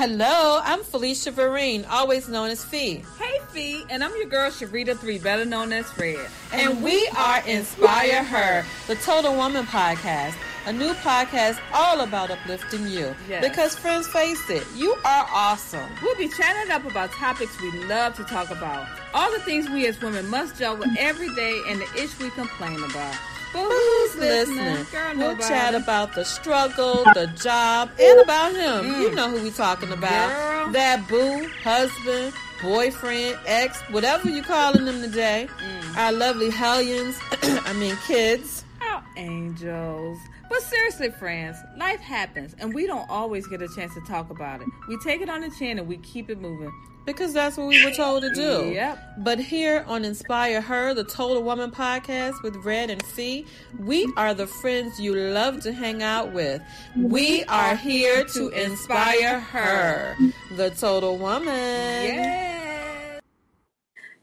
Hello, I'm Felicia Vereen, always known as Fee. Hey, Fee, and I'm your girl Sharita Three, better known as Fred. And we are Inspire Her, the Total Woman podcast, a new podcast all about uplifting you. Yes. Because, friends, face it, you are awesome. We'll be chatting up about topics we love to talk about, all the things we as women must juggle every day, and the ish we complain about. But Who's listening? Girl, we'll chat about the struggle, the job, and about him. You know who we're talking about. Mm. Girl. That boo, husband, boyfriend, ex, whatever you're calling them today. Mm. Our lovely hellions, I mean kids. Our angels. But seriously, friends, life happens, and we don't always get a chance to talk about it. We take it on the chin and we keep it moving. Because that's what we were told to do. Yep. But here on Inspire Her, the Total Woman podcast with Red and C, we are the friends you love to hang out with. We are here to inspire her, the Total Woman. Yeah.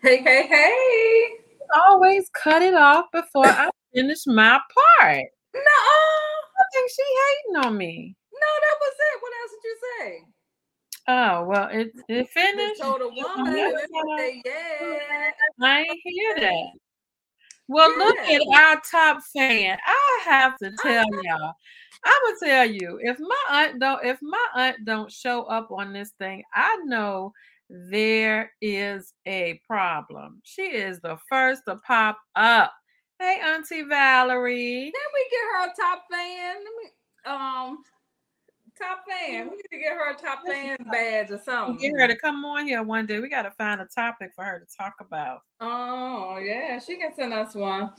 Hey, hey, hey. always cut it off before I finish my part. No, I think she hating on me. no, that was it. What else did you say? Oh well, it it finished. total woman. Yeah. Let's say yeah. I ain't hear that. Well, look at our top fan. I have to tell y'all. I'm gonna tell you if my aunt don't if my aunt don't show up on this thing, I know there is a problem. She is the first to pop up. Hey, Auntie Valerie. Then we get her a top fan. Let me um top fan. We need to get her a top fan badge or something. Get her to come on here one day. We got to find a topic for her to talk about. Oh yeah, she can send us one.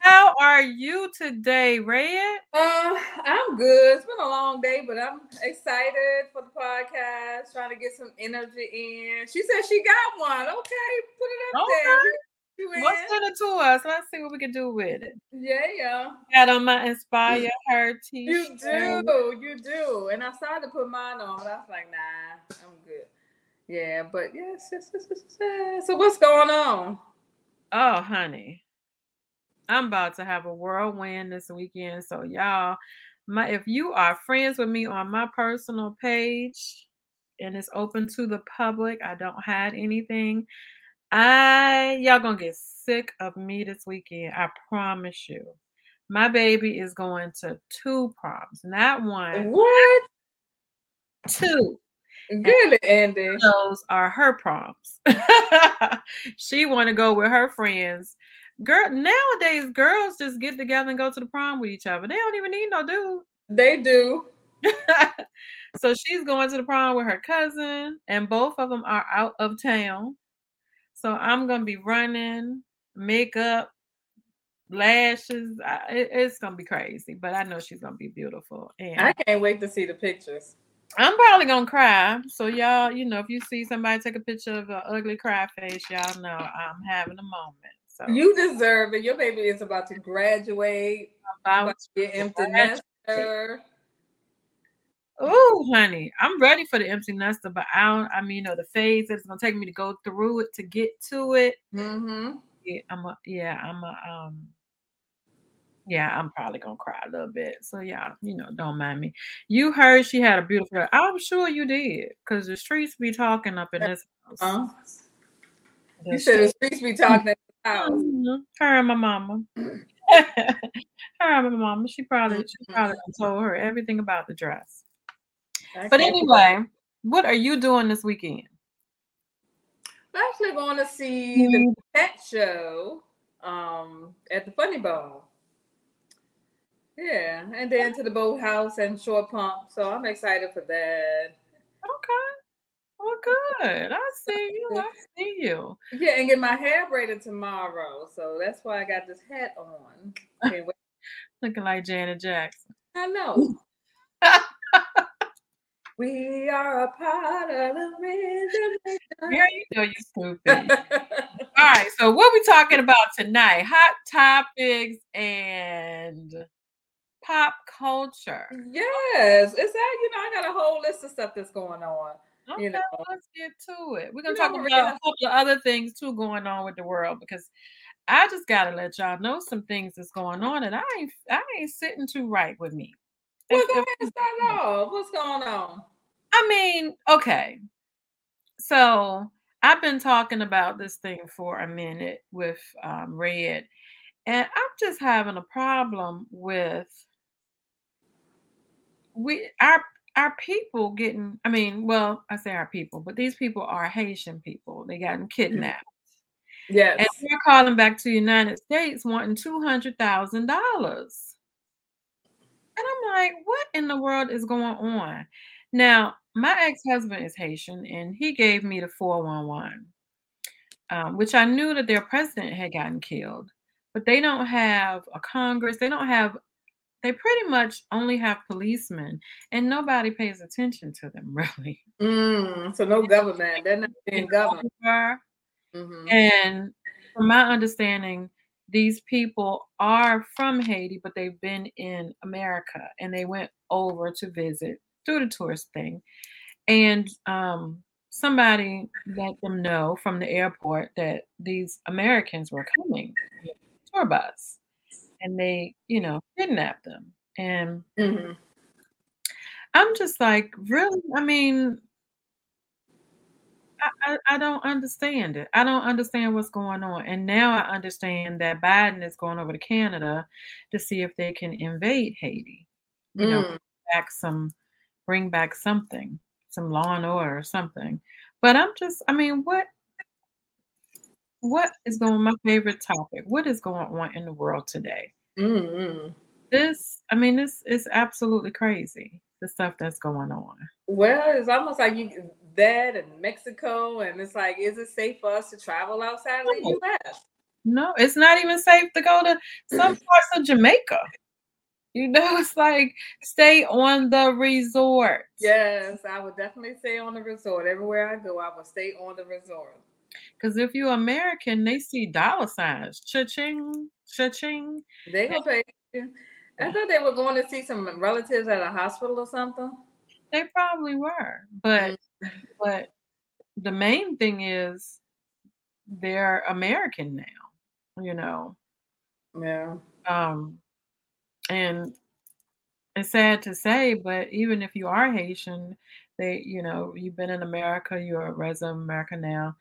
How are you today, Red? Uh, I'm good. It's been a long day, but I'm excited for the podcast. Trying to get some energy in. She said she got one. Okay, put it up there. Okay. In? Well, send it to us. Let's see what we can do with it. Yeah, yeah. Got on my Inspire Her t You do, you do. And I started to put mine on, but I was like, nah, I'm good. Yeah, but yes, yes, yes, yes, yes. So what's going on? Oh, honey. I'm about to have a whirlwind this weekend. So, y'all, my if you are friends with me on my personal page and it's open to the public, I don't hide anything. I y'all gonna get sick of me this weekend. I promise you. My baby is going to two proms, not one, What? two. Really, Andy? those are her proms. she want to go with her friends. Girl, nowadays girls just get together and go to the prom with each other. They don't even need no dude. They do. so she's going to the prom with her cousin, and both of them are out of town. So I'm gonna be running, makeup, lashes. I, it- it's gonna be crazy, but I know she's gonna be beautiful. And I can't wait to see the pictures. I'm probably gonna cry. So y'all, you know, if you see somebody take a picture of an ugly cry face, y'all know I'm having a moment. So You deserve it. Your baby is about to graduate. I About to be empty Graduate. nester. Oh, honey, I'm ready for the empty nester, but I don't. I mean, you know, the phase that it's gonna take me to go through it to get to it. Mm-hmm. Yeah, I'm a. Yeah, I'm a. Um. Yeah, I'm probably gonna cry a little bit. So yeah, you know, don't mind me. You heard she had a beautiful. I'm sure you did, because the streets be talking up in this house. Huh? You said the streets be talking at the house. Mhm. Her and my mama. her and my mama. She probably she probably told her everything about the dress. But anyway, what are you doing this weekend? I'm actually going to see the pet show um, at the Funny Bone. Yeah, and then to the boathouse and shore pump. So I'm excited for that. Okay. Well, good. I see you. I see you. Yeah, and get my hair braided tomorrow. So that's why I got this hat on. Looking like Janet Jackson. I know. we are a part of the rhythm. Girl, you know you stupid. All right. So what we talking about tonight? Hot topics and pop culture. yes, it's that you know I got a whole list of stuff that's going on. Okay, You know. let's get to it. We're gonna You talk know, about a couple of other things too going on with the world because I just gotta let y'all know some things that's going on, and I ain't I ain't sitting too right with me. Well, go ahead and start off. What's going on? I mean, okay. So I've been talking about this thing for a minute with um, Red, and I'm just having a problem with we our our people getting. I mean, well, I say our people, but these people are Haitian people. They gotten kidnapped. Yes. And they're calling back to the United States wanting two hundred thousand dollars. And I'm like, what in the world is going on? Now, my ex-husband is Haitian, and he gave me the 411, um, which I knew that their president had gotten killed, but they don't have a Congress. They don't have. They pretty much only have policemen, and nobody pays attention to them really. Mm, so no government. They're not being governed. Mm-hmm. And from my understanding, these people are from Haiti, but they've been in America and they went over to visit through the tourist thing. And um, somebody let them know from the airport that these Americans were coming, tour bus, and they, you know, kidnapped them. And mm-hmm. I'm just like, really? I mean, I, I, don't understand it. I don't understand what's going on. And now I understand that Biden is going over to Canada to see if they can invade Haiti. You mm. know, back some bring back something, some law and order or something. But I'm just, I mean, what what is going my favorite topic? What is going on in the world today? Mm-hmm. This, I mean, this is absolutely crazy. The stuff that's going on. Well, it's almost like you that and Mexico, and it's like, is it safe for us to travel outside of the U.S.? No, it's not even safe to go to some parts of Jamaica. You know, it's like stay on the resort. Yes, I would definitely stay on the resort. Everywhere I go, I would stay on the resort. Because if you're American, they see dollar signs. Cha-ching, cha-ching. They gonna pay. I thought they were going to see some relatives at a hospital or something. They probably were, but but the main thing is they're American now. You know. Yeah. Um, and it's sad to say, but even if you are Haitian, they, you know, you've been in America, you're a resident of America now,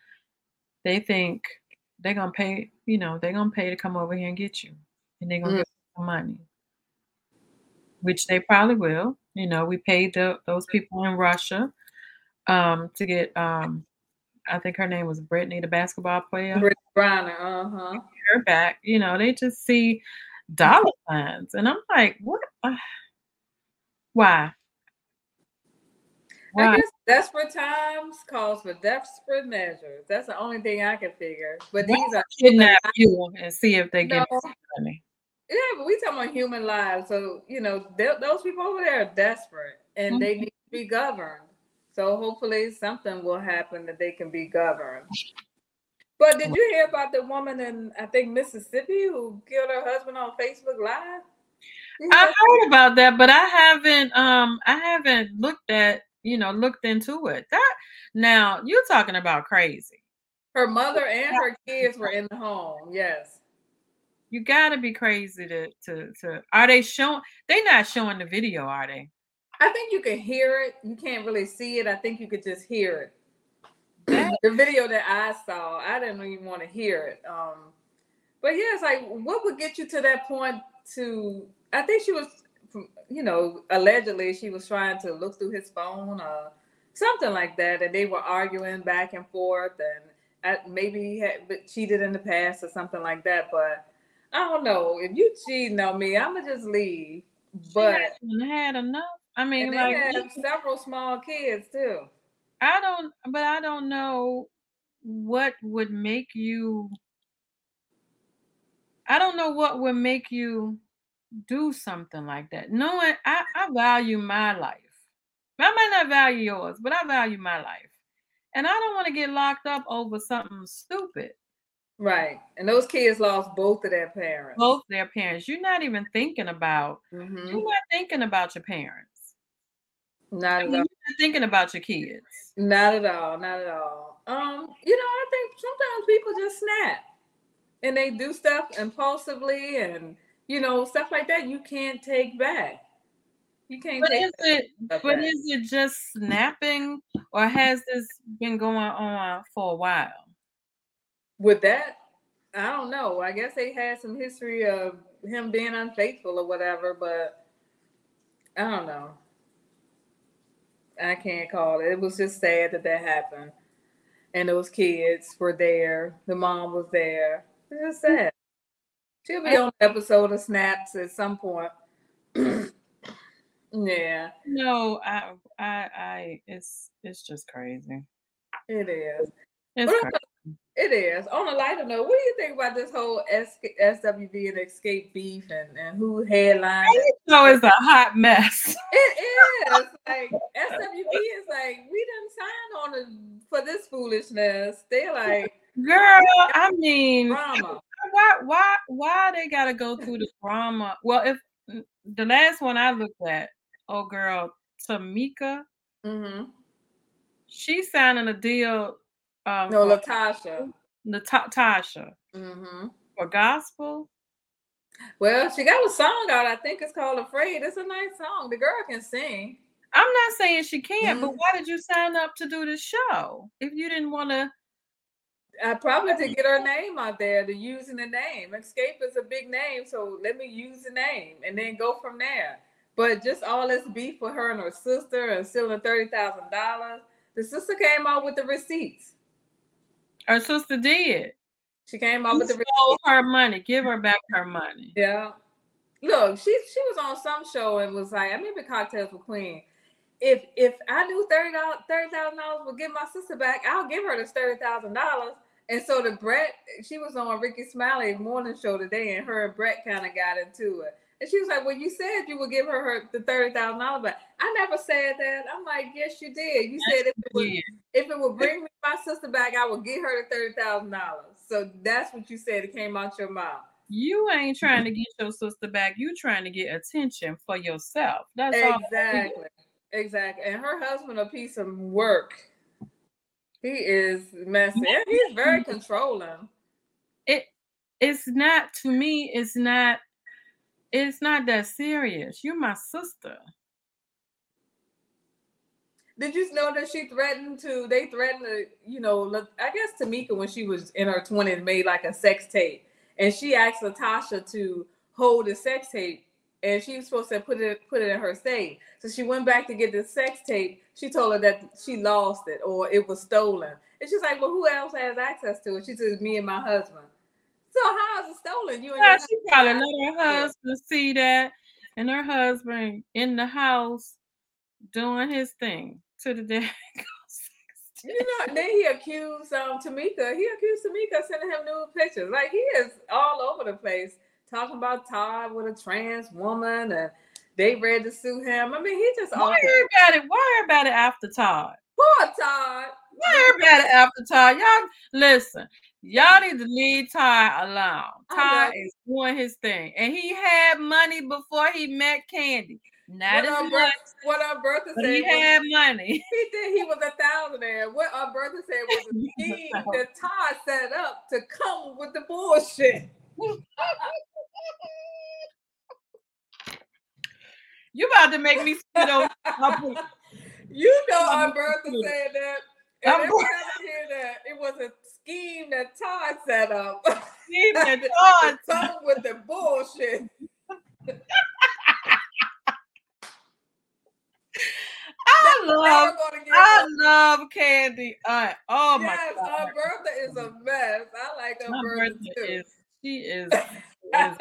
they think they're gonna pay, you know, they're gonna pay to come over here and get you, and they're gonna mm. get some money, which they probably will. You know, we paid the, those people in Russia um, to get, um, I think her name was Brittney, the basketball player. Brittney Griner, uh huh. Her back, you know, they just see dollar signs. And I'm like, what? Why? why? I guess desperate times calls for desperate measures. That's the only thing I can figure. But these are kidnap you and see if they get money. Yeah, but we talking about human lives. So you know, those people over there are desperate, and mm-hmm. they need to be governed. So hopefully, something will happen that they can be governed. But did you hear about the woman in I think Mississippi who killed her husband on Facebook Live? I heard about that, but I haven't um I haven't looked at you know looked into it. That now you're talking about crazy. Her mother and her kids were in the home. Yes. You gotta be crazy to to to. Are they showing? They not showing the video, are they? I think you can hear it. You can't really see it. I think you could just hear it the video that I saw, I didn't even want to hear it. Um, but yeah, it's like, what would get you to that point? To I think she was, you know, allegedly she was trying to look through his phone or something like that, and they were arguing back and forth, and maybe he had cheated in the past or something like that. But I don't know if you cheating on me, I'ma just leave. But had enough. I mean, like have several small kids too. I don't, but I don't know what would make you. I don't know what would make you do something like that. Knowing I, I value my life. I might not value yours, but I value my life. And I don't want to get locked up over something stupid. Right. And those kids lost both of their parents. Both their parents. You're not even thinking about mm-hmm. you're not thinking about your parents. Not at all. thinking about your kids. Not at all. Not at all. Um, you know, I think sometimes people just snap and they do stuff impulsively and you know, stuff like that you can't take back. You can't But take is it but back. is it just snapping or has this been going on for a while? With that. I don't know. I guess they had some history of him being unfaithful or whatever, but I don't know. I can't call it. It was just sad that that happened, and those kids were there. The mom was there. It's just sad. She'll be on an episode of Snaps at some point. yeah, No, I I I it's it's just crazy. it is. It's crazy. It is. On a lighter note, what do you think about this whole S- SWV and Xscape beef and, and who headlined? So it's a hot mess. It is. Like SWV is like, we didn't sign on for this foolishness. They're like Girl, I mean, drama. why why why they gotta go through the drama? Well, if the last one I looked at, oh girl, Tamika, hmm she signing a deal um No, LaTosha. LaTosha hmm for gospel. Well, she got a song out. I think it's called "Afraid." It's a nice song. The girl can sing. I'm not saying she can't, but Mhm. why did you sign up to do the show if you didn't want to? Uh, probably to get her name out there, to using the name. Xscape is a big name, so let me use the name and then go from there. But just all this beef with her and her sister and stealing thirty thousand dollars. The sister came out with the receipts. Her sister did. She came You with the stole her money. Give her back her money. Yeah. Look, she she was on some show and was like, I remember cocktails with Queen. If if I knew thirty dollars thirty thousand dollars would get my sister back, I'll give her this thirty thousand dollars. And so the Brett, she was on Rickey Smiley morning show today, and her and Brett kind of got into it. And she was like, "Well, you said you would give her, her the thirty thousand dollars but I never said that. I'm like, yes, you did. You said if it would, Yeah. if it would bring me my sister back, I would give her the thirty thousand dollars. So that's what you said. It came out your mouth. You ain't trying to get your sister back. You trying to get attention for yourself. That's all. Exactly. Exactly. And her husband a piece of work. He is messy. He's very controlling. It it's not to me. It's not. It's not that serious. You're my sister. Did you know that she threatened to? They threatened to, you know. look- I guess Tamika, when she was in her twenties, made like a sex tape, and she asked LaTosha to hold the sex tape, and she was supposed to put it put it in her safe. So she went back to get the sex tape. She told her that she lost it or it was stolen, and she's like, "Well, who else has access to it?" She says, "Me and my husband." So how is it stolen? You and Yeah, she probably let her husband see that, and her husband in the house doing his thing to the day. You know, then he accused um Tamika. He accused Tamika of sending him nude pictures. Like he is all over the place talking about Todd with a trans woman and they ready to sue him. I mean, he just all Why everybody? Why it after Todd? poor Todd. Why it after Todd? Y'all listen. Y'all need to leave Ty alone. Ty is doing his thing, and he had money before he met Kandi. Not What as much, what our Bertha said he was, had money. he did he was a thousandaire. What our Bertha said was a scheme that Ty set up to come with the bullshit. You about to make me spit on. You know I'm our Bertha said that. And I'm- every time I hear that, it was a scheme that Todd set up. Even to Todd come with the bullshit. I love, Never gonna get I her- love Kandi. Aunt. Oh my yes, god, our Bertha is a mess. I like my our Bertha Bertha too. is she is. is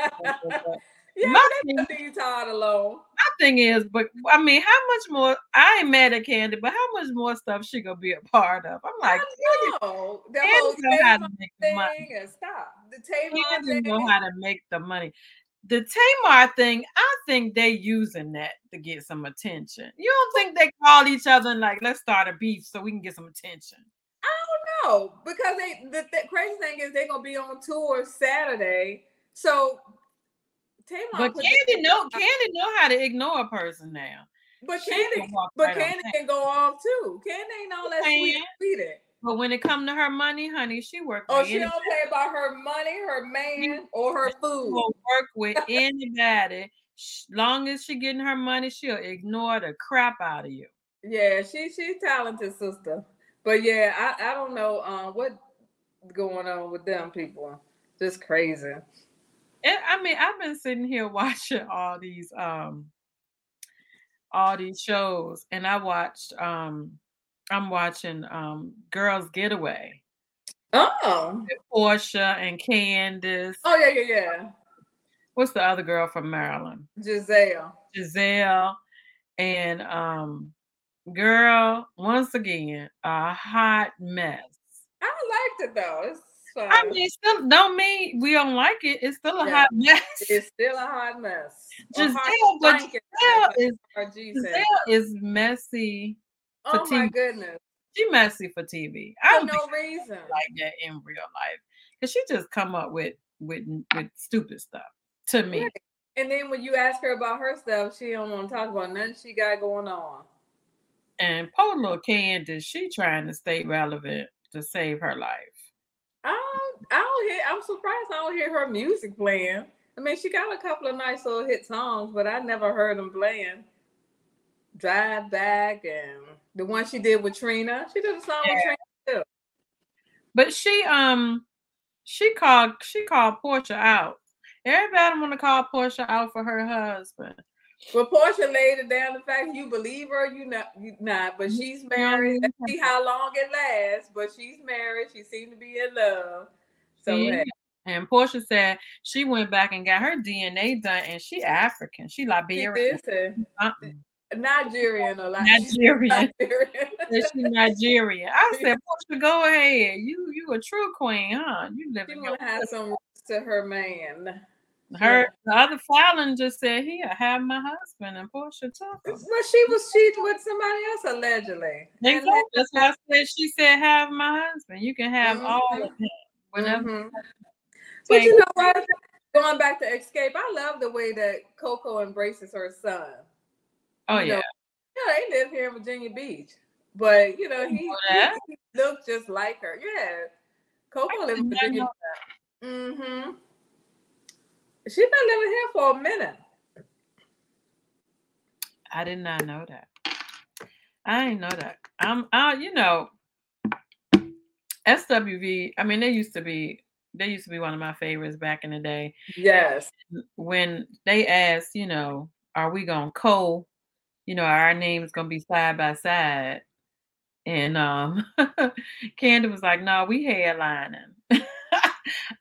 yeah, my they can leave Todd alone. my thing is, but I mean, how much more? I ain't mad at Kandi, but how much more stuff she gonna be a part of? I'm like, I know the whole Kandi know how to make the money. stop the Tamar Kandi thing. know how to make the money. The Tamar thing, I think they using that to get some attention. You don't think they call each other and like, let's start a beef so we can get some attention? I don't know because they the, the crazy thing is they're gonna be on tour Saturday. So Tamar, But Kandi know Kandi know how to ignore a person now. but She Kandi, can but right Kandi can go off too. Kandi ain't all that sweet, sweet. But when it come to her money, honey, she work Oh, she any- don't play about her money, her man, or her food. will work with anybody. long as she getting her money, she'll ignore the crap out of you. Yeah, she she's talented sister. But yeah, I, I don't know um what going on with them people. Just crazy. And, I mean, I've been sitting here watching all these um all these shows, and I watched um I'm watching um Girls Getaway. Oh. With Porsha and Candiace. Oh yeah, yeah, yeah. What's the other girl from Maryland? Gizelle. Gizelle and um girl, once again, a hot mess. I liked it though. It's fine. I mean, still don't mean we don't like it. It's still a Yeah. hot mess. it's still a hot mess. Gizelle, hot but Gizelle is. Gizelle is messy. Oh my TV. goodness. She messy for TV. I For don't no reason. like that in real life because she just come up with with with stupid stuff to me. Right. And then when you ask her about her stuff, she don't want to talk about nothing she got going on. And poor little Candiace, she trying to stay relevant to save her life. I don't, I don't hear. I'm surprised I don't hear her music playing. I mean, she got a couple of nice little hit songs, but I never heard them playing. Drive back and the one she did with Trina. She did a song with Trina too. But she um she called she called Porsha out. Everybody want to call Porsha out for her husband. Well, Porsha laid it down the fact you believe her, you not, you not, but mm-hmm. she's married. Mm-hmm. Let's see how long it lasts. But she's married. She seemed to be in love. So hey, And Porsha said she went back and got her DNA done, and she African. She she Liberian. say Uh-uh. Nigerian or like Nigerian. Nigerian. She Nigerian. I said, Porsha, go ahead. You you a true queen, huh? You live She wanna have some to her man. Her the other Falynn just said, Here, have my husband and Porsha him. Well, she was cheating with somebody else allegedly. Exactly. That's why I said she said have my husband. You can have all Mhm. of him. Whenever Mhm. But you know what? Going back to Xscape, I love the way that Coko embraces her son. Oh you yeah. know, Yeah, they live here in Virginia Beach, but you know he, know he, he looks just like her. Yeah, Coko lives in Virginia. Mm-hmm. She's been living here for a minute. I did not know that. I didn't know that. I'm you know, SWV, I mean, they used to be they used to be one of my favorites back in the day. Yes. When they asked, you know, are we gonna co, you know, our names gonna be side by side? And um Kandi was like, no, we headlining.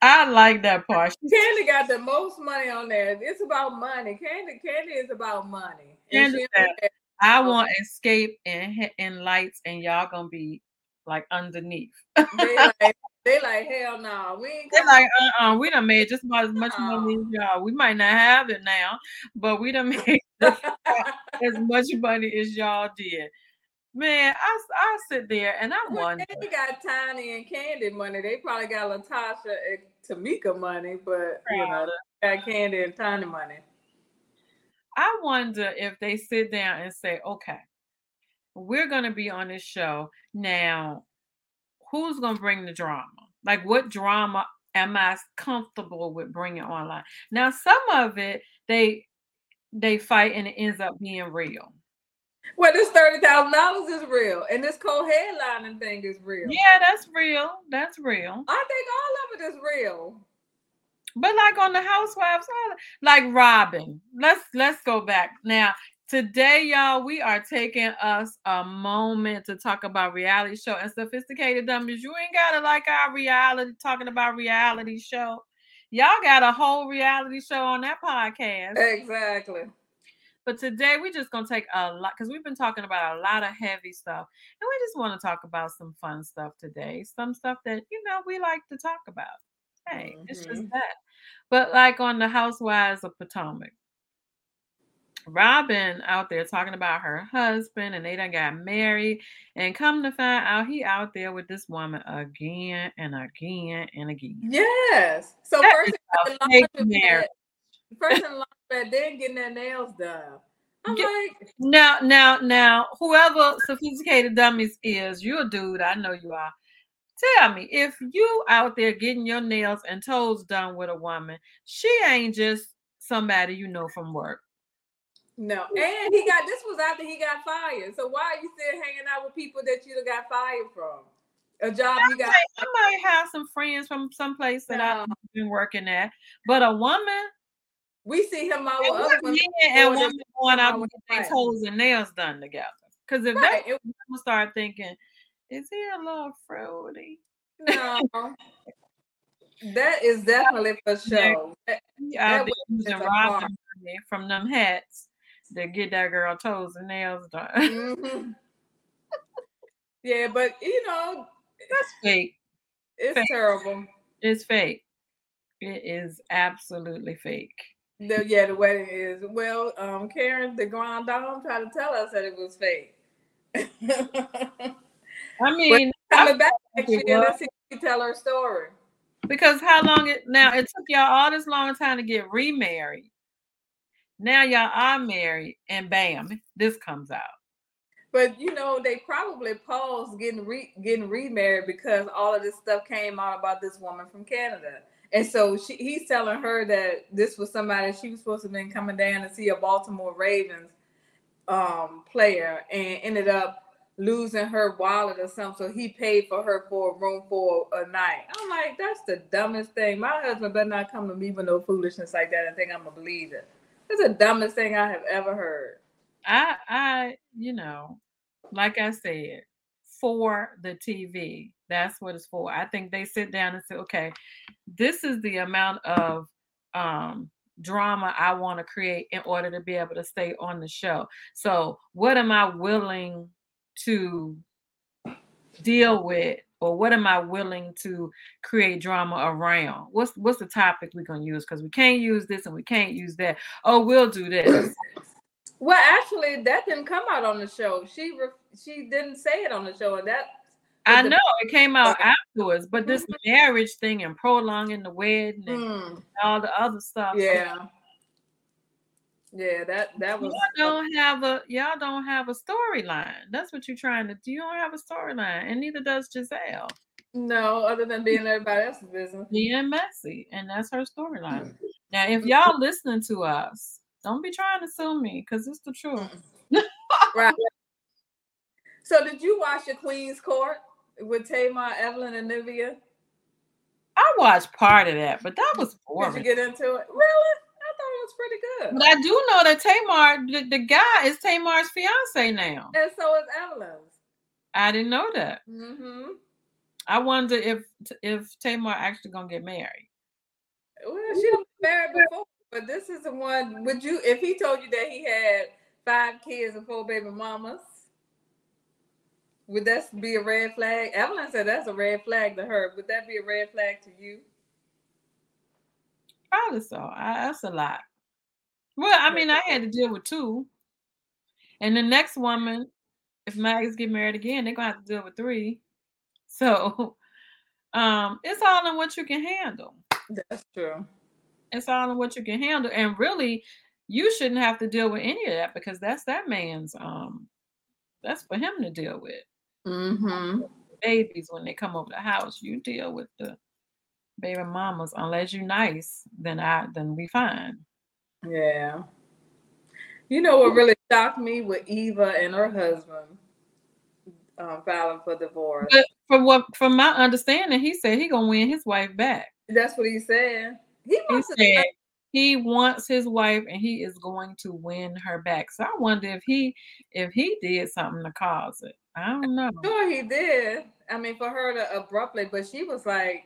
I like that part. Kandi got the most money on there. It's about money. Kandi, Kandi is about money. Kandi said, I want Xscape and and lights, and y'all gonna be like underneath. they like, they like, hell no, we ain't coming. like, uh, uh we done made just about as much Uh-uh. money as y'all. We might not have it now, but we done made as much money as y'all did. Man, I I sit there and I wonder. they got Tiny and Kandi money. They probably got LaTosha and Tamika money, but you know, they got Kandi and Tiny money. I wonder if they sit down and say, okay, we're going to be on this show. Now, who's going to bring the drama? Like, what drama am I comfortable with bringing online? Now, some of it, they they fight and it ends up being real. Well, this thirty thousand dollars is real, and this co-headlining thing is real. Yeah, that's real. That's real. I think all of it is real. But like on the Housewives, like Robyn. Let's let's go back now. Today, y'all, we are taking us a moment to talk about reality show and sophisticated dummies. You ain't gotta like our reality talking about reality show. Y'all got a whole reality show on that podcast. Exactly. But today we're just gonna take a lot because we've been talking about a lot of heavy stuff, and we just want to talk about some fun stuff today. Some stuff that you know we like to talk about. Hey, it's just Mhm. that. But like on the Housewives of Potomac, Robyn out there talking about her husband, and they done got married, and come to find out he out there with this woman again and again and again. Yes. So That first is a fake marriage. First in the laundry bed, then getting their nails done. I'm like, Now, now, now, whoever sophisticated dummies is, you're a dude. I know you are. Tell me, if you out there getting your nails and toes done with a woman, she ain't just somebody you know from work. No, and he got this was after he got fired. So why are you still hanging out with people that you got fired from? A job I you got. might, I might have some friends from some place that I've been working at, but a woman We see him out with other women. men and women going out with their toes and nails done together. Because if Right. that, I'm start thinking, is he a little fruity? No. that is definitely for sure. That- He That using just a robbing from them hats to get that girl toes and nails done. mhm. Yeah, but you know, That's fake. it's Fake. terrible. It's fake. It is absolutely fake. The, yeah, the wedding is well. Um, Karen, the grand dame, tried to tell us that it was fake. I mean, Coming back next year, let's see if tell her story. because how long it now? It took y'all all this long time to get remarried. Now y'all are married, and bam, this comes out. But you know, they probably paused getting re getting remarried because all of this stuff came out about this woman from Canada. And so she, he's telling her that this was somebody she was supposed to have been coming down to see a Baltimore Ravens um, player and ended up losing her wallet or something. So he paid for her for a room for a night. I'm like, that's the dumbest thing. My husband better not come to me with no foolishness like that and think I'm gonna believe it. That's the dumbest thing I have ever heard. I, I, you know, like I said, for the TV. That's what it's for. I think they sit down and say, okay, this is the amount of um, drama I want to create in order to be able to stay on the show. So, what am I willing to deal with? Or what am I willing to create drama around? What's what's the topic we're gonna use? Because we can't use this and we can't use that. Oh, we'll do this. Well, actually, that didn't come out on the show. She re- she didn't say it on the show, and that I the- know it came out afterwards, but this marriage thing and prolonging the wedding and Hmm, all the other stuff. yeah, yeah, that that was Y'all don't have a y'all don't have a storyline. That's what you're trying to do. You don't have a storyline, and neither does Gizelle. no other than being everybody else's business. Being messy, and that's her storyline. Mm. Now, if y'all listening to us, don't be trying to sue me because it's the truth. Right. So, did you watch the Queen's Court with Tamar, Evelyn, and Nivea? I watched part of that, but that was boring. Did you get into it? Really? I thought it was pretty good. But I do know that Tamar, the, the guy, is Tamar's fiance now. And so is Evelyn's. I didn't know that. Mm-hmm. I wonder if if Tamar actually gonna get married. Well, she was married before, but this is the one. Would you, if he told you that he had five kids and four baby mamas, would that be a red flag? Evelyn said that's a red flag to her. Would that be a red flag to you? Probably so. I, that's a lot. Well, I mean, I had to deal with two, and the next woman, if Mags get married again, they're gonna have to deal with three. So, um, it's all in what you can handle. That's true. It's all in what you can handle, and really, you shouldn't have to deal with any of that because that's that man's um, that's for him to deal with. Mm-hmm. babies when they come over the house. You deal with the baby mamas unless you're nice, then I then we fine. Yeah. You know what really shocked me with Eva and her husband um, filing for divorce. But from what from my understanding, he said he gonna win his wife back. That's what he said. He He said he wants his wife and he is going to win her back. So I wonder if he if he did something to cause it. I don't know. sure he did. I mean, for her to abruptly, but she was like,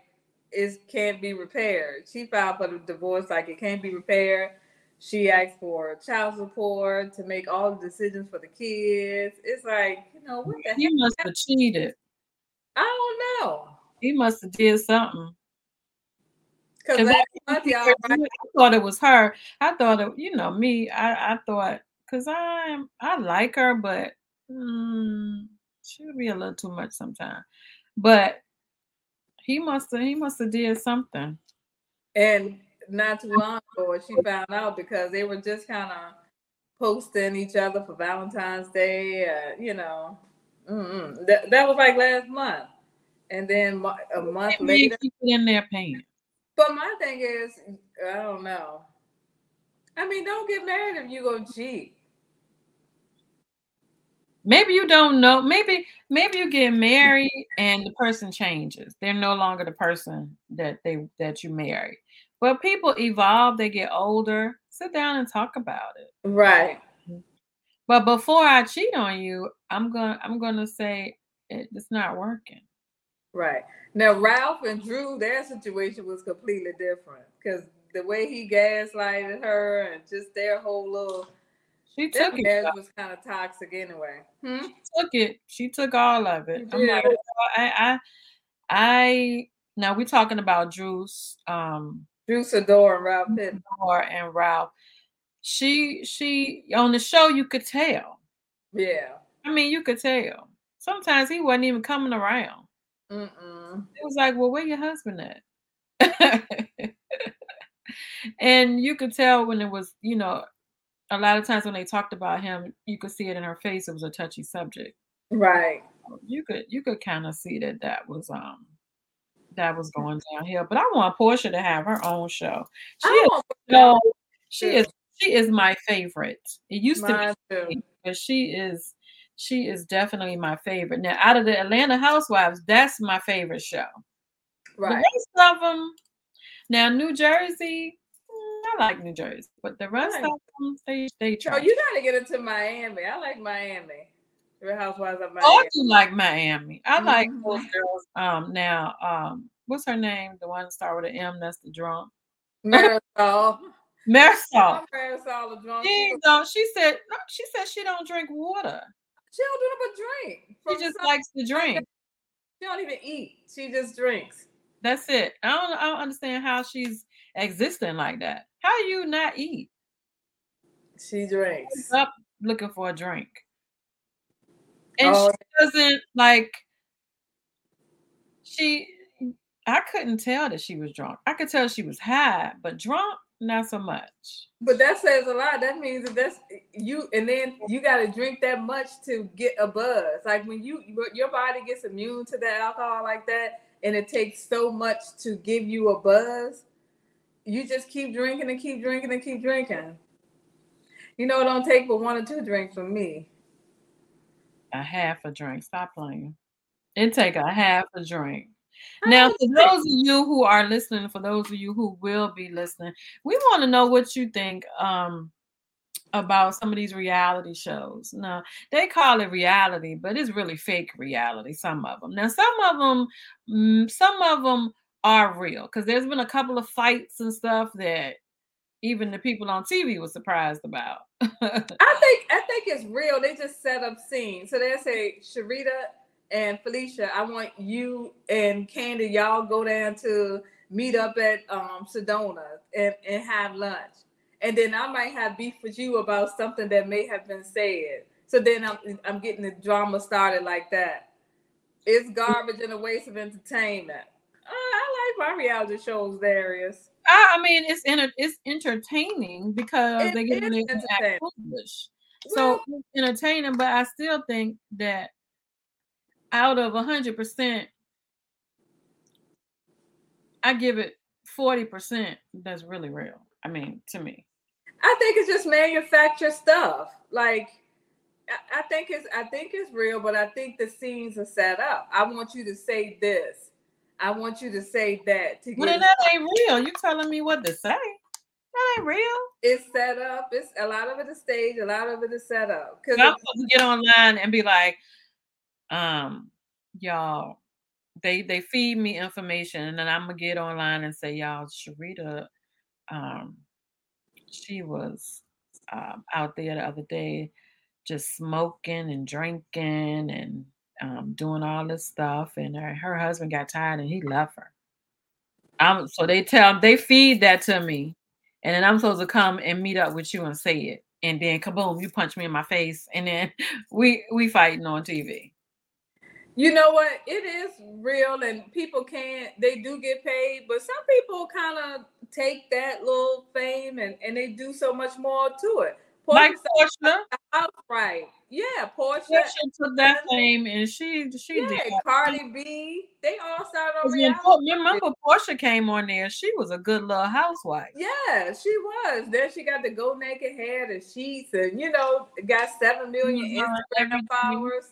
"It can't be repaired." She filed for the divorce like it can't be repaired. She asked for child support to make all the decisions for the kids. It's like, you know, what the hell He heck? must have cheated. I don't know. He must have did something. Because I, month, y'all, right? I thought it was her. I thought it, you know, me. I, I thought because I'm I like her, but mm, she would be a little too much sometimes. But he must have he must have did something. And not too long ago, she found out because they were just kind of posting each other for Valentine's Day. Uh, you know, that that was like last month, and then a month Maybe later. keep it in their pants. But my thing is, I don't know. I mean, don't get married if you go cheat. maybe you don't know. Maybe maybe you get married and the person changes. They're no longer the person that they that you marry. But people evolve, they get older. Sit down and talk about it. Right. But before I cheat on you, I'm gonna I'm gonna say it, it's not working. Right. Now Ralph and Drew, their situation was completely different because the way he gaslighted her and just their whole little she took it. was kind of toxic anyway. Hmm? She took it. She took all of it. I'm like, I, I, I. Now we're talking about Drew's, um, Drew and Ralph Pitt. and Ralph. She, she on the show, you could tell. Yeah. I mean, you could tell. Sometimes he wasn't even coming around. Mm-mm. It was like, well, where your husband at? and you could tell when it was, you know, a lot of times when they talked about him, you could see it in her face. It was a touchy subject. Right. You could you could kind of see that that was um that was going downhill. But I want Porsha to have her own show. She is so, she is she is my favorite. It used Mine to be, too. but she is she is definitely my favorite. Now, out of the Atlanta Housewives, that's my favorite show. Right. The rest of them. Now, New Jersey, I like New Jersey, but the rest of them, they they try. Oh, you gotta get into Miami. I like Miami. Real Housewives of Miami. Oh, I do like Miami. I mm-hmm. like those girls. Um, now, um, what's her name? The one that start with an M. That's the drunk. Marysol. Marysol. Marysol the drunk. She. She said. No, she said she don't drink water. She don't do nothing but drink. She just likes to drink. She don't even eat. She just drinks. That's it. I don't. I don't understand how she's existing like that. How you not eat? She drinks. Up looking for a drink. And oh. she doesn't like she I couldn't tell that she was drunk. I could tell she was high, but drunk, not so much. But that says a lot. That means that that's you, and then you got to drink that much to get a buzz. Like when you your body gets immune to that alcohol like that, and it takes so much to give you a buzz you just keep drinking and keep drinking and keep drinking. You know, it don't take but one or two drinks from me. A half a drink. Stop playing. It take a half a drink. Now, for those of you who are listening, for those of you who will be listening, we want to know what you think um, about some of these reality shows. Now, they call it reality, but it's really fake reality. Some of them. Now, some of them, mm, some of them are real because there's been a couple of fights and stuff that even the people on TV was surprised about. I think I think it's real. They just set up scenes. So they say Sharita and Felicia, I want you and Kandi, y'all go down to meet up at um Sedona and, and have lunch. And then I might have beef with you about something that may have been said. So then I'm I'm getting the drama started like that. It's garbage and a waste of entertainment. Uh, I like my reality shows, Darius. I, I mean, it's enter- it's entertaining because it, they get it English. So well, it's entertaining, but I still think that out of hundred percent, I give it forty percent. That's really real. I mean, to me, I think it's just manufactured stuff. Like I think it's I think it's real, but I think the scenes are set up. I want you to say this. I want you to say that. To well, that ain't real. You telling me what to say? That ain't real. It's set up. It's a lot of it is staged. A lot of it is set up. Because I'm supposed to get online and be like, um, y'all, they they feed me information, and then I'm gonna get online and say, y'all, Sharita, um, she was um, out there the other day, just smoking and drinking and um, doing all this stuff, and her, her husband got tired and he left her. So they tell they feed that to me, and then I'm supposed to come and meet up with you and say it, and then kaboom, you punch me in my face, and then we we fighting on TV. You know what? It is real, and people can't. They do get paid, but some people kind of take that little fame and and they do so much more to it. Porsha like Porsha, right? Yeah, Porsha. Porsha took that fame and she she yeah, did. Cardi B. They all started on reality. Remember, Porsha came on there. She was a good little housewife. Yeah, she was. Then she got the go naked hair, the sheets, and you know, got seven million Mhm, Instagram followers.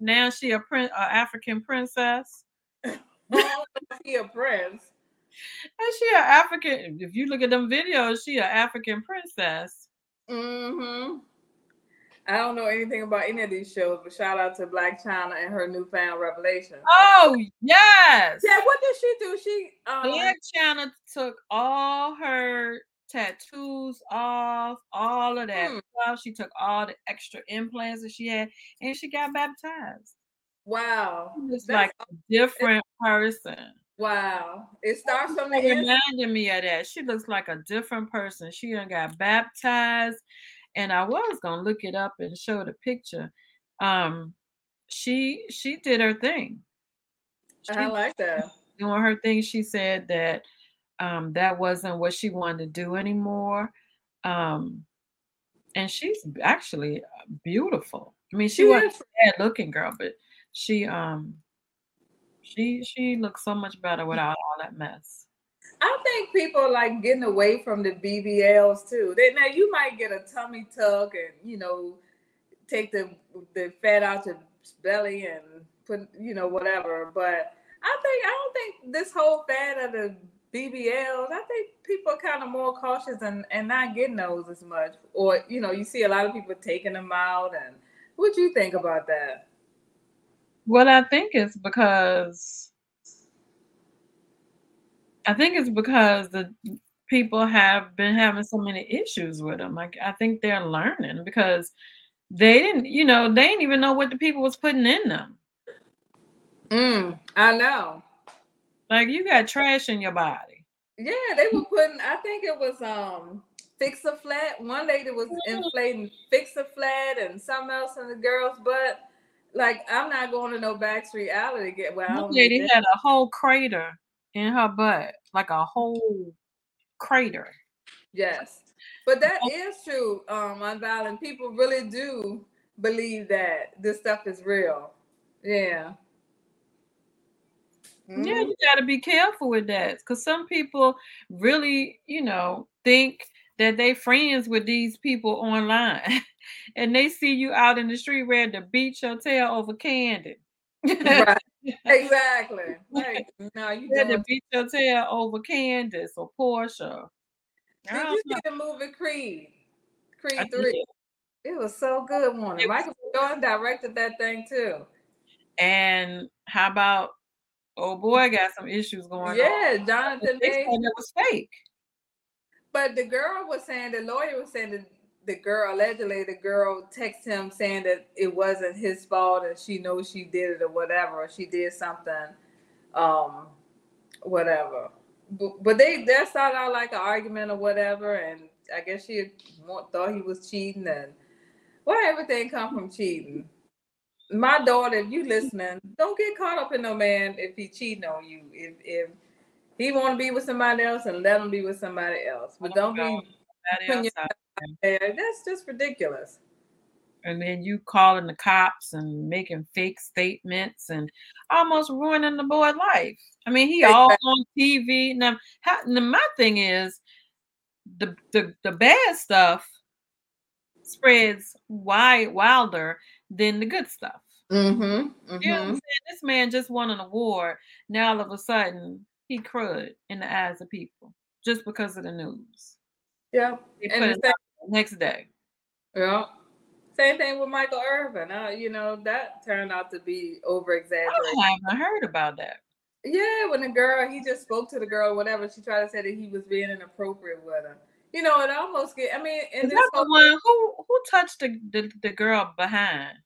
Now she a prin- a African princess. She a prince. And she an African. If you look at them videos, she an African princess. Mm-hmm. I don't know anything about any of these shows, but shout out to Blac Chyna and her newfound revelation. Oh yes. Yeah, what did she do? She um, Blac Chyna took all her tattoos off, all of that Hmm. stuff. She took all the extra implants that she had, and she got baptized. wow, That's- like a different person. wow. It starts from the reminded me of that. She looks like a different person. She done got baptized, and I was gonna look it up and show the picture. Um, she she did her thing. She I like that. doing her thing. She said that um, that wasn't what she wanted to do anymore. Um, and she's actually uh, beautiful. I mean, she She wasn't a bad looking girl, but she um she she looks so much better without all that mess. I think people like getting away from the BBLs too. They now you might get a tummy tuck and you know take the the fat out your belly and put you know whatever. But I think I don't think this whole fad of the BBLs. I think people are kind of more cautious and and not getting those as much. Or you know you see a lot of people taking them out. And what do you think about that? Well, I think it's because I think it's because the people have been having so many issues with them. Like I think they're learning because they didn't, you know, they didn't even know what the people was putting in them. Mm, I know. Like you got trash in your body. Yeah, they were putting. I think it was um fix a flat. One lady was inflating fix a flat and something else in the girl's butt. Like I'm not going to no Backstreet Alley to get. Well, One lady had a whole crater in her butt, like a whole crater. Yes, but that is true. Um, unviolent people really do believe that this stuff is real. Yeah. Yeah, Mhm. you got to be careful with that because some people really, you know, think that they friends with these people online, and they see you out in the street ready to beat your tail over Kandi. Right. Exactly. No, you ready to beat your tail over Candiace or Porsha. I Did you know. see the movie Creed? I Creed did. Three. It was so good, one. Michael Jordan directed that thing too. And how about oh boy got some issues going on? Yeah, Jonathan They said Majors. it was fake. But the girl was saying, the lawyer was saying that the girl, allegedly, the girl texted him saying that it wasn't his fault and she knows she did it or whatever, or she did something, um, whatever. But, but they that started out like an argument or whatever, and I guess she thought he was cheating, and well, everything come from cheating. My daughter, if you listening, don't get caught up in no man if he cheating on you. If if he want to be with somebody else, and let him be with somebody else, but don't be That When you- else out there. That's just ridiculous. and then you calling the cops and making fake statements and almost ruining the boy's life. I mean, he all on TV. Now, how, now my thing is the, the the bad stuff spreads wide wilder than the good stuff. Mm-hmm. You know what I'm saying? This man just won an award. Now all of a sudden he crud in the eyes of people just because of the news. Yeah. And the same, next day. yeah. Same thing with Michael Irvin. Uh, you know, that turned out to be over exaggerated. I haven't heard about that. Yeah, when the girl, he just spoke to the girl, whatever. She tried to say that he was being inappropriate with her. You know, it almost get. I mean, and this whole, one who who touched the, the, the girl behind?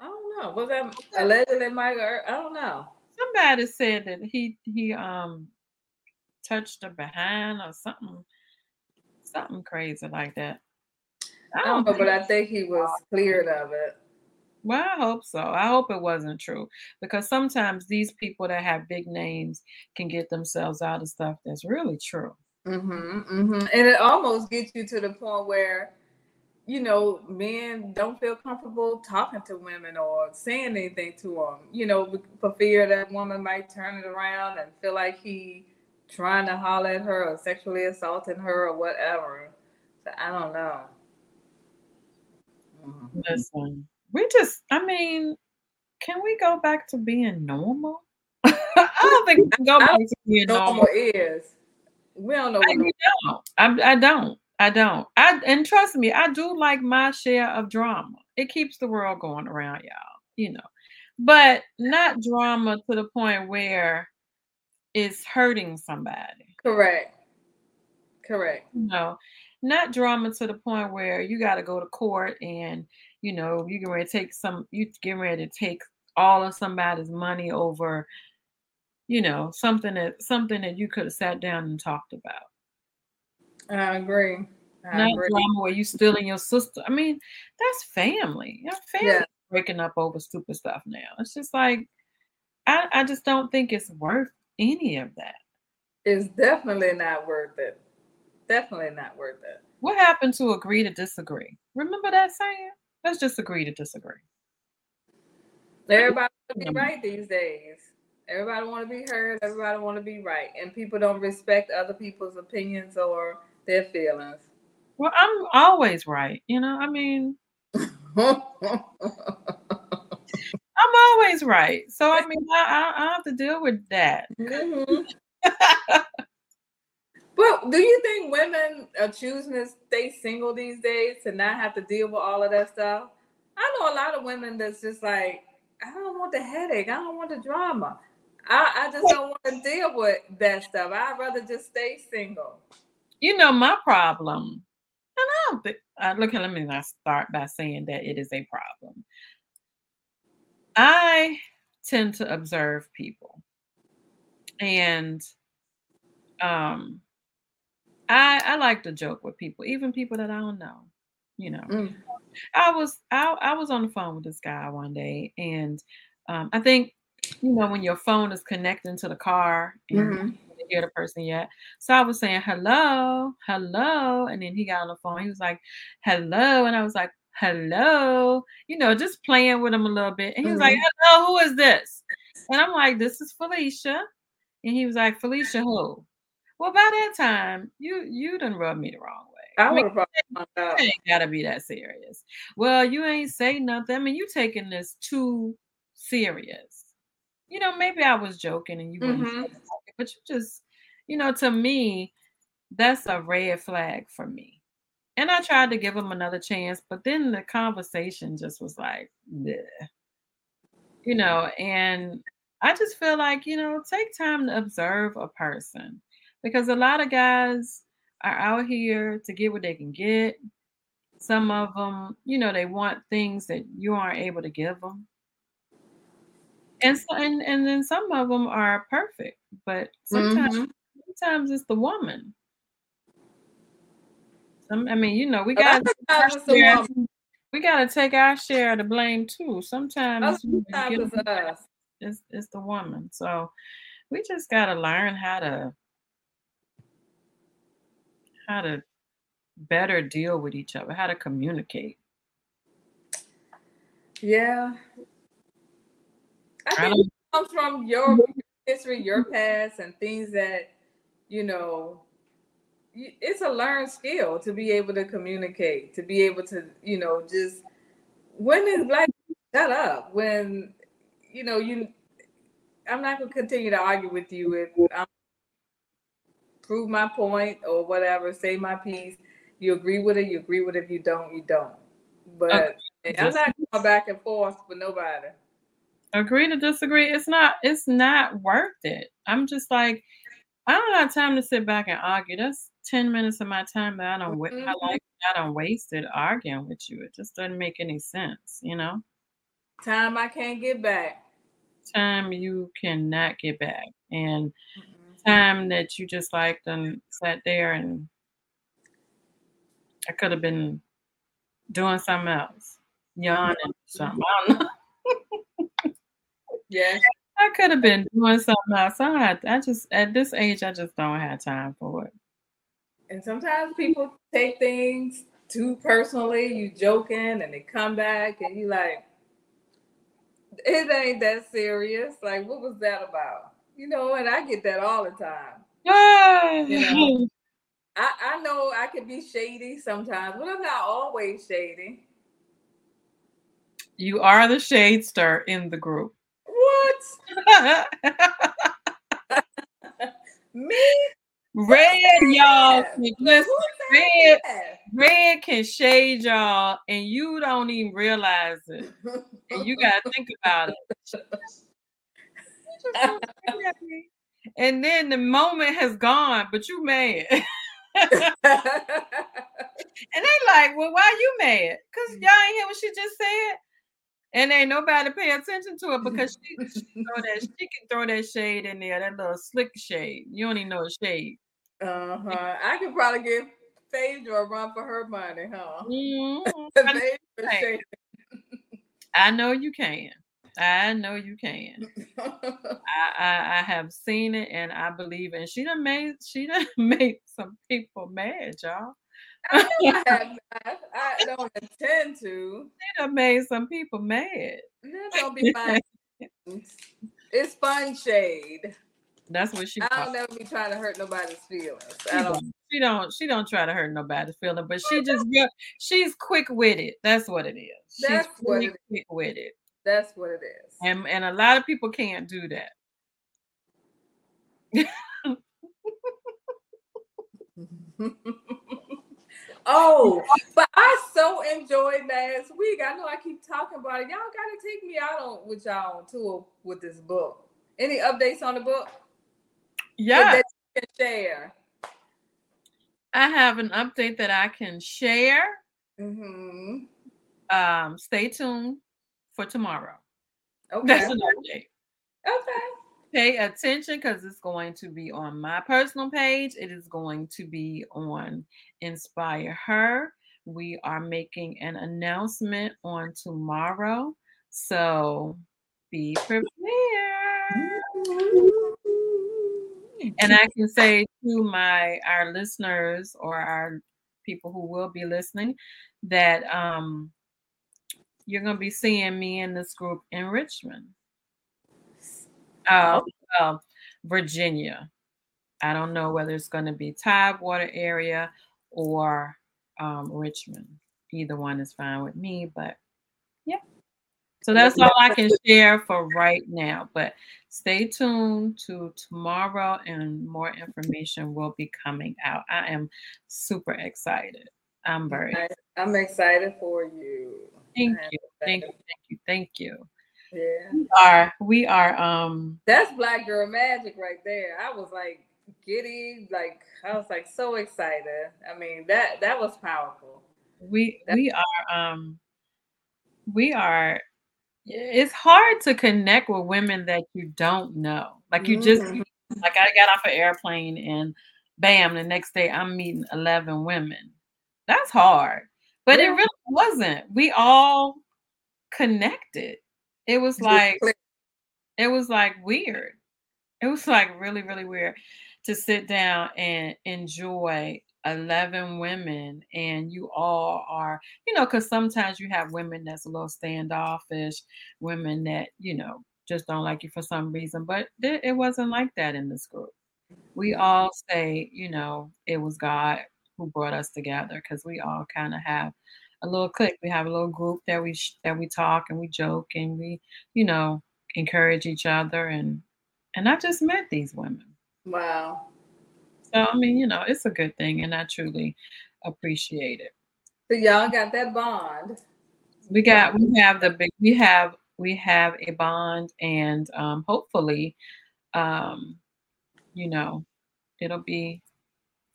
I don't know. Was that allegedly Michael? Ir- I don't know. Somebody said that he he um touched her behind or something, something crazy like that. I don't know, but I think he was cleared of it. Well, I hope so. I hope it wasn't true because sometimes these people that have big names can get themselves out of stuff that's really true. Mm-hmm, mm-hmm. And it almost gets you to the point where you know, men don't feel comfortable talking to women or saying anything to them, you know, for fear that woman might turn it around and feel like he trying to holler at her or sexually assaulting her or whatever. So I don't know. Mm-hmm. Listen, we just, I mean, can we go back to being normal? I don't think we can go back to being normal. normal is. We don't know. I, don't. I, I don't. I don't. I and trust me, I do like my share of drama. It keeps the world going around, y'all. You know, but not drama to the point where it's hurting somebody. Correct. Correct. You know, not drama to the point where you got to go to court and you know you get ready to take some you get ready to take all of somebody's money over you know something that something that you could have sat down and talked about. I agree. I not agree. drama where you stealing your sister i mean that's family. Your family yeah. breaking up over stupid stuff now. It's just like I, I just don't think it's worth any of that. It's definitely not worth it. Definitely not worth it. What happened to agree to disagree? Remember that saying? Let's just agree to disagree. Everybody be right these days. Everybody want to be heard. Everybody want to be right, and people don't respect other people's opinions or their feelings. Well, I'm always right. You know, I mean, I'm always right. So I mean, I, I, I have to deal with that. Mm-hmm. but do you think women are choosing to stay single these days to not have to deal with all of that stuff? I know a lot of women that's just like, I don't want the headache. I don't want the drama. I, I just don't want to deal with that stuff. I'd rather just stay single. You know, my problem, and I don't think, uh, look, let me not start by saying that it is a problem. I tend to observe people. And um I I like to joke with people, even people that I don't know, you know. Mm. I was I, I was on the phone with this guy one day, and um, I think you know when your phone is connecting to the car and mm-hmm. you hear the person yet. So I was saying hello, hello, and then he got on the phone. He was like, hello, and I was like, hello, you know, just playing with him a little bit. And he was mm-hmm. like, hello, who is this? And I'm like, this is Felicia. And he was like, Felicia, who? Well, by that time, you you done rubbed me the wrong I, I would have ain't gotta be that serious. Well, you ain't say nothing. I mean, you taking this too serious. You know, maybe I was joking and you mm-hmm. but you just, you know, to me, that's a red flag for me. And I tried to give him another chance, but then the conversation just was like, Bleh. you know, and I just feel like, you know, take time to observe a person because a lot of guys are out here to get what they can get. Some of them, you know, they want things that you aren't able to give them. And so, and, and then some of them are perfect, but sometimes mm-hmm. sometimes it's the woman. Some, I mean, you know, we got we got to take our share of the blame too. Sometimes, sometimes it's, us. it's it's the woman. So we just got to learn how to how to better deal with each other, how to communicate. Yeah. I think it comes from your history, your past, and things that, you know, it's a learned skill to be able to communicate, to be able to, you know, just when it's like, shut up. When, you know, you, I'm not going to continue to argue with you if I'm prove my point or whatever, say my piece. You agree with it, you agree with it. If you don't, you don't. But okay. I'm not going back and forth with nobody. Agree to disagree. It's not. It's not worth it. I'm just like, I don't have time to sit back and argue. That's ten minutes of my time that I don't. Mm-hmm. I like. I don't waste it arguing with you. It just doesn't make any sense. You know. Time I can't get back. Time you cannot get back, and mm-hmm time that you just like and sat there and I could have been doing something else, yawning something. I don't know. Yeah. I could have been doing something else. I, had, I just at this age, I just don't have time for it. And sometimes people take things too personally, you joking, and they come back, and you like, it ain't that serious. Like, what was that about? You know, and I get that all the time. you know, I, I know I can be shady sometimes, but I'm not always shady. You are the shade star in the group. What? Me? Red, y'all. Listen, red, red can shade y'all, and you don't even realize it. And you gotta think about it. and then the moment has gone, but you mad. and they like, well, why you mad? Cause y'all ain't hear what she just said. And ain't nobody pay attention to it because she, she, throw that, she can throw that shade in there, that little slick shade. You don't even know a shade. Uh huh. I could probably give Phaedra a run for her money, huh? Mm-hmm. I know you can. I know you can. I, I, I have seen it and I believe it. She done made she done made some people mad, y'all. I, I, have, I, I, don't intend to. Done made some people mad. That don't be my. it's fun shade. That's what she. I don't never be trying to hurt nobody's feelings. She I don't. She don't. She don't try to hurt nobody's feelings, but she just she's quick with it. That's what it is. That's she's what it quick with it. That's what it is. And and a lot of people can't do that. Oh, but I so enjoyed last week. I know I keep talking about it. Y'all gotta take me out on with y'all on tour with this book. Any updates on the book? Yeah. That you can share. I have an update that I can share. Mm-hmm. Um, stay tuned for tomorrow. Okay. That's an update. Okay. Pay attention because it's going to be on my personal page. It is going to be on Inspire Her. We are making an announcement on tomorrow. So be prepared. And I can say to my our listeners or our people who will be listening that um you're going to be seeing me in this group in Richmond, uh, uh, Virginia. I don't know whether it's going to be Tidewater area or um, Richmond. Either one is fine with me, but yeah. So that's all I can share for right now. But stay tuned to tomorrow, and more information will be coming out. I am super excited. I'm very. I'm excited for you. Thank you. Thank you. Thank you. Thank you. Yeah. We are we are um that's black girl magic right there. I was like giddy, like I was like so excited. I mean that that was powerful. We we are um we are it's hard to connect with women that you don't know. Like you just mm-hmm. like I got off an airplane and bam, the next day I'm meeting 11 women. That's hard. But yeah. it really wasn't. We all connected. It was like it was like weird. It was like really, really weird to sit down and enjoy 11 women and you all are you know because sometimes you have women that's a little standoffish women that you know just don't like you for some reason but th- it wasn't like that in this group. We all say you know it was god who brought us together because we all kind of have a little clique. We have a little group that we sh- that we talk and we joke and we, you know, encourage each other and and I just met these women. Wow. So I mean, you know, it's a good thing, and I truly appreciate it. So y'all got that bond. We got we have the big we have we have a bond, and um, hopefully, um, you know, it'll be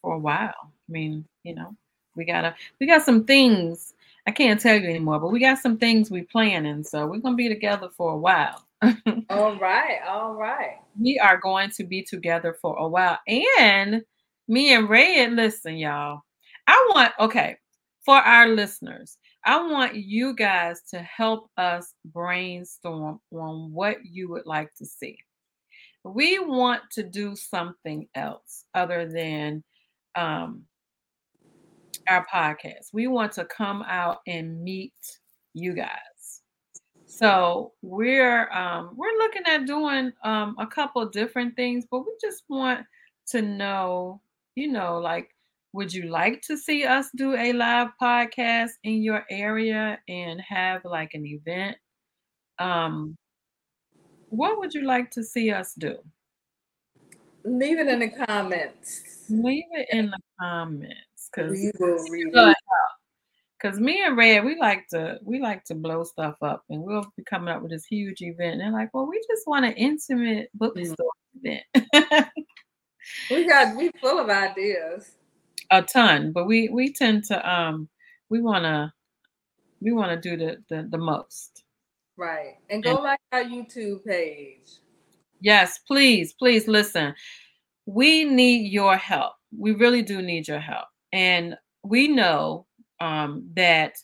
for a while. I mean, you know, we gotta we got some things I can't tell you anymore, but we got some things we planning, so we're gonna be together for a while. all right, all right. We are going to be together for a while, and me and Ray. Listen, y'all. I want okay for our listeners. I want you guys to help us brainstorm on what you would like to see. We want to do something else other than um, our podcast. We want to come out and meet you guys. So we're um, we're looking at doing um, a couple different things, but we just want to know, you know, like, would you like to see us do a live podcast in your area and have like an event? Um, what would you like to see us do? Leave it in the comments. Leave it in the comments because We will read it. because me and Red we like to we like to blow stuff up and we'll be coming up with this huge event and they're like, well, we just want an intimate bookstore Mm. event. We got we full of ideas. a ton, but we we tend to um we wanna we wanna do the the, the most. Right. And go like our YouTube page. Yes, please, please listen. We need your help. We really do need your help. And we know um, that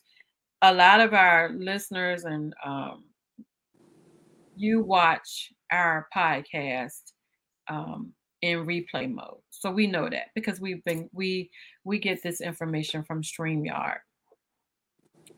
a lot of our listeners and um, you watch our podcast um, in replay mode. So we know that because we've been we we get this information from StreamYard.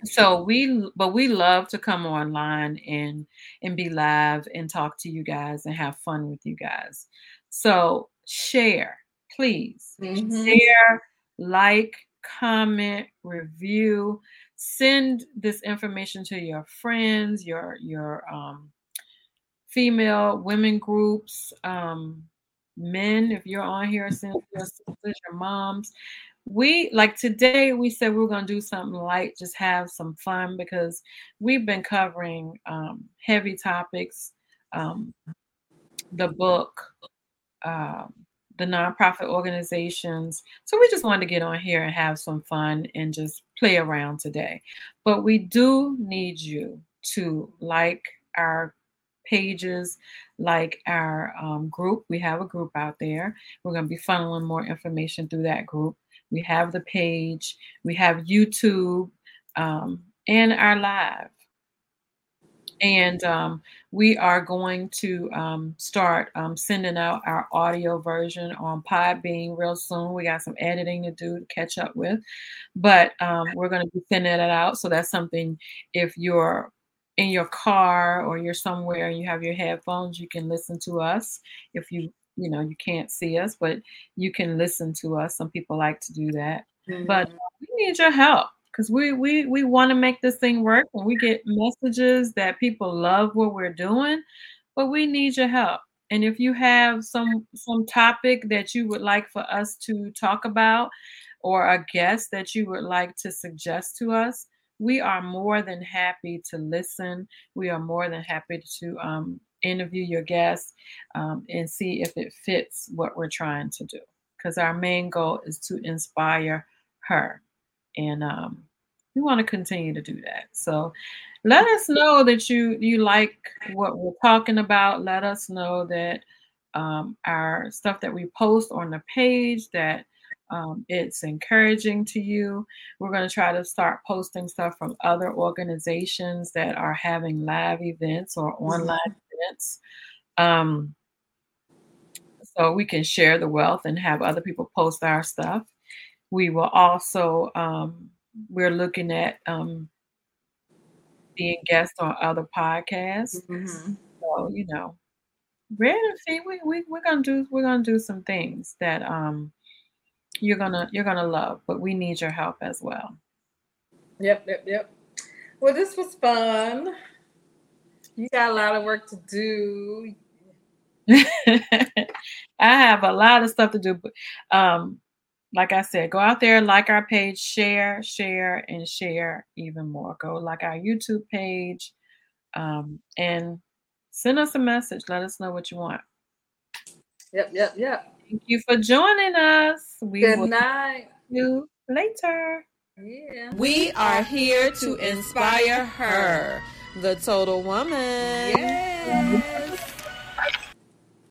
So we but we love to come online and and be live and talk to you guys and have fun with you guys. So share, please. Mhm. Share, like, comment, review, send this information to your friends, your your um female women groups, um men if you're on here, send your sisters, your moms. We like today we said we are gonna do something light, just have some fun because we've been covering um, heavy topics, um, the book, um, the nonprofit organizations. So we just wanted to get on here and have some fun and just play around today. But we do need you to like our pages, like our um, group. We have a group out there. We're going to be funneling more information through that group. We have the page, we have YouTube, um, and our live. And um, we are going to um, start um, sending out our audio version on Podbean real soon. We got some editing to do to catch up with, but um, we're going to be sending it out. So that's something if you're in your car or you're somewhere and you have your headphones, you can listen to us. If you you know you can't see us, but you can listen to us. Some people like to do that, but Mhm. we need your help because we we we want to make this thing work and we get messages that people love what we're doing but we need your help. And if you have some some topic that you would like for us to talk about or a guest that you would like to suggest to us we are more than happy to listen. We are more than happy to um, interview your guests um, and see if it fits what we're trying to do. Because our main goal is to inspire her and um, we want to continue to do that. So let us know that you you like what we're talking about. Let us know that um, our stuff that we post on the page that um, it's encouraging to you. We're going to try to start posting stuff from other organizations that are having live events or online events. Um, so we can share the wealth and have other people post our stuff. We will also um, we're looking at um, being guests on other podcasts. Mhm. So you know, Fee, we, we we're gonna do we're gonna do some things that um you're gonna you're gonna love, but we need your help as well. Yep, yep, yep. Well, this was fun. You got a lot of work to do. I have a lot of stuff to do, but um, like I said, go out there, like our page, share, share, and share even more. Go like our YouTube page, um, and send us a message. Let us know what you want. Yep, yep, yep. Thank you for joining us. We Good will night. see you later. Yeah. We are here to inspire her, the total woman. Yeah.